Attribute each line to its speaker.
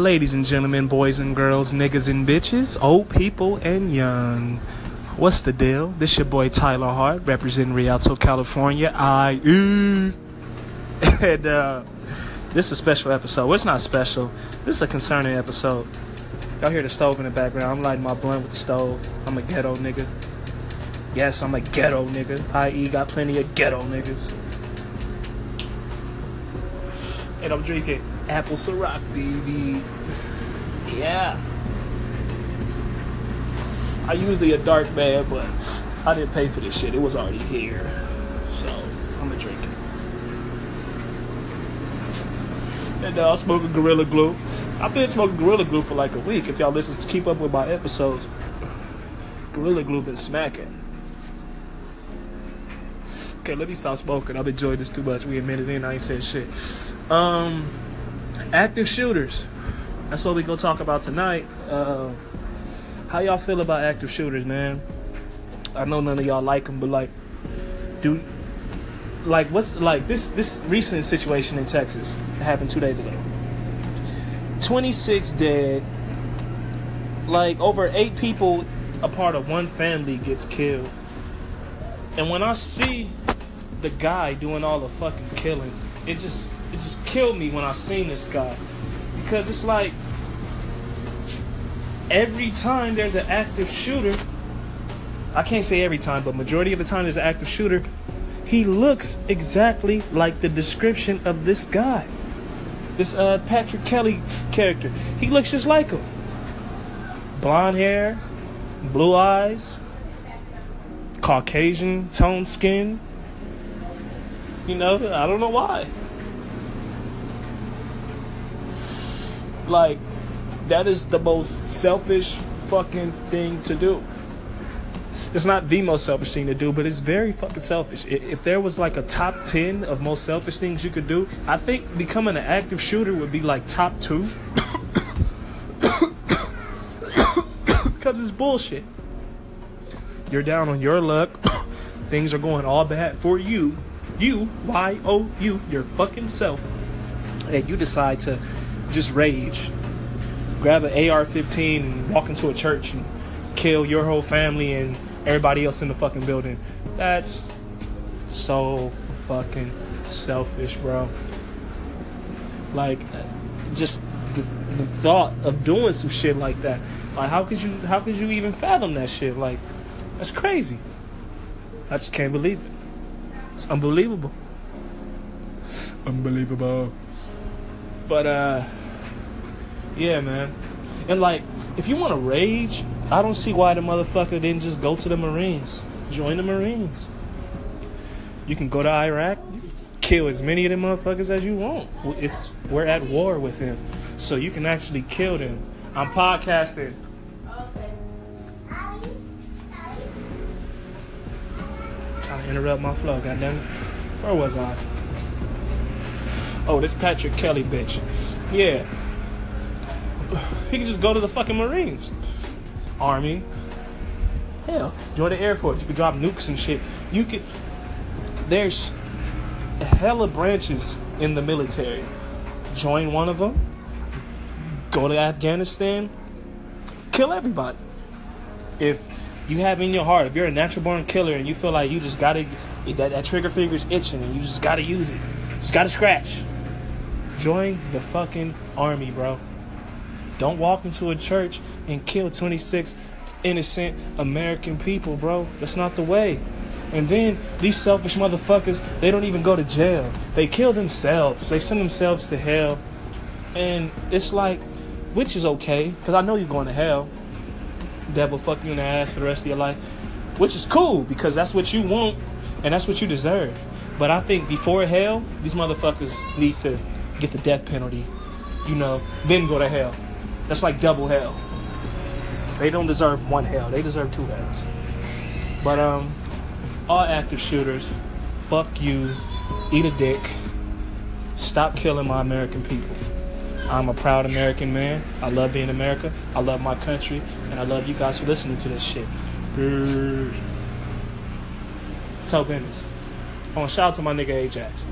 Speaker 1: Ladies and gentlemen, boys and girls, niggas and bitches, old people and young. What's the deal? This your boy Tyler Hart, representing Rialto, California. I and uh, this is a special episode. Well, it's not special. This is a concerning episode. Y'all hear the stove in the background. I'm lighting my blunt with the stove. I'm a ghetto nigga. Yes, I'm a ghetto nigga. I.e. got plenty of ghetto niggas. And I'm drinking apple Ciroc, baby. Yeah. I usually a dark man, but I didn't pay for this shit. It was already here. So, I'm gonna drink it. And uh, I'm smoking Gorilla Glue. I've been smoking Gorilla Glue for like a week. If y'all listen to keep up with my episodes, Gorilla Glue been smacking. Okay, let me stop smoking. I've enjoyed this too much. We a minute in, I ain't said shit. Um, active shooters. That's what we gonna talk about tonight. Uh, how y'all feel about active shooters, man? I know none of y'all like them, but like, do like what's like this this recent situation in Texas happened two days ago. Twenty six dead. Like over eight people, a part of one family gets killed. And when I see the guy doing all the fucking killing, it just it just killed me when I seen this guy because it's like every time there's an active shooter, I can't say every time, but majority of the time there's an active shooter, he looks exactly like the description of this guy. This uh, Patrick Kelley character. He looks just like him. Blonde hair, blue eyes, Caucasian toned skin. You know, I don't know why. Like, that is the most selfish fucking thing to do. It's not the most selfish thing to do, but it's very fucking selfish. If there was like a top 10 of most selfish things you could do, I think becoming an active shooter would be like top two. Because it's bullshit. You're down on your luck. Things are going all bad for you. You, Y O U, your fucking self. And you decide to just rage grab an AR-15 and walk into a church and kill your whole family and everybody else in the fucking building. That's so fucking selfish, bro. Like, just the, the thought of doing some shit like that. Like, how could you? How could you even fathom that shit? Like, that's crazy. I just can't believe it. It's unbelievable. Unbelievable. But uh yeah, man. And like, if you want to rage, I don't see why the motherfucker didn't just go to the Marines. Join the Marines. You can go to Iraq, kill as many of them motherfuckers as you want. It's we're at war with them, so you can actually kill them. I'm podcasting. Interrupt my flow, goddamn it. Where was I? Oh, this Patrick Kelley bitch. Yeah, he can just go to the fucking Marines, Army. Hell, join the Air Force. You can drop nukes and shit. You could. There's hella branches in the military. Join one of them. Go to Afghanistan. Kill everybody. If you have in your heart, if you're a natural born killer and you feel like you just gotta that, that trigger finger's itching and you just gotta use it, just gotta scratch. Join the fucking army, bro. Don't walk into a church and kill 26 innocent American people, bro. That's not the way. And then these selfish motherfuckers, they don't even go to jail. They kill themselves. They send themselves to hell. And it's like, which is okay, because I know you're going to hell. Devil fuck you in the ass for the rest of your life. Which is cool, because that's what you want, and that's what you deserve. But I think before hell, these motherfuckers need to get the death penalty, you know, then go to hell. That's like double hell. They don't deserve one hell. They deserve two hells. But um, all active shooters, fuck you, eat a dick, stop killing my American people. I'm a proud American man. I love being America. I love my country, and I love you guys for listening to this shit. Tell business. I want to shout out to my nigga Ajax.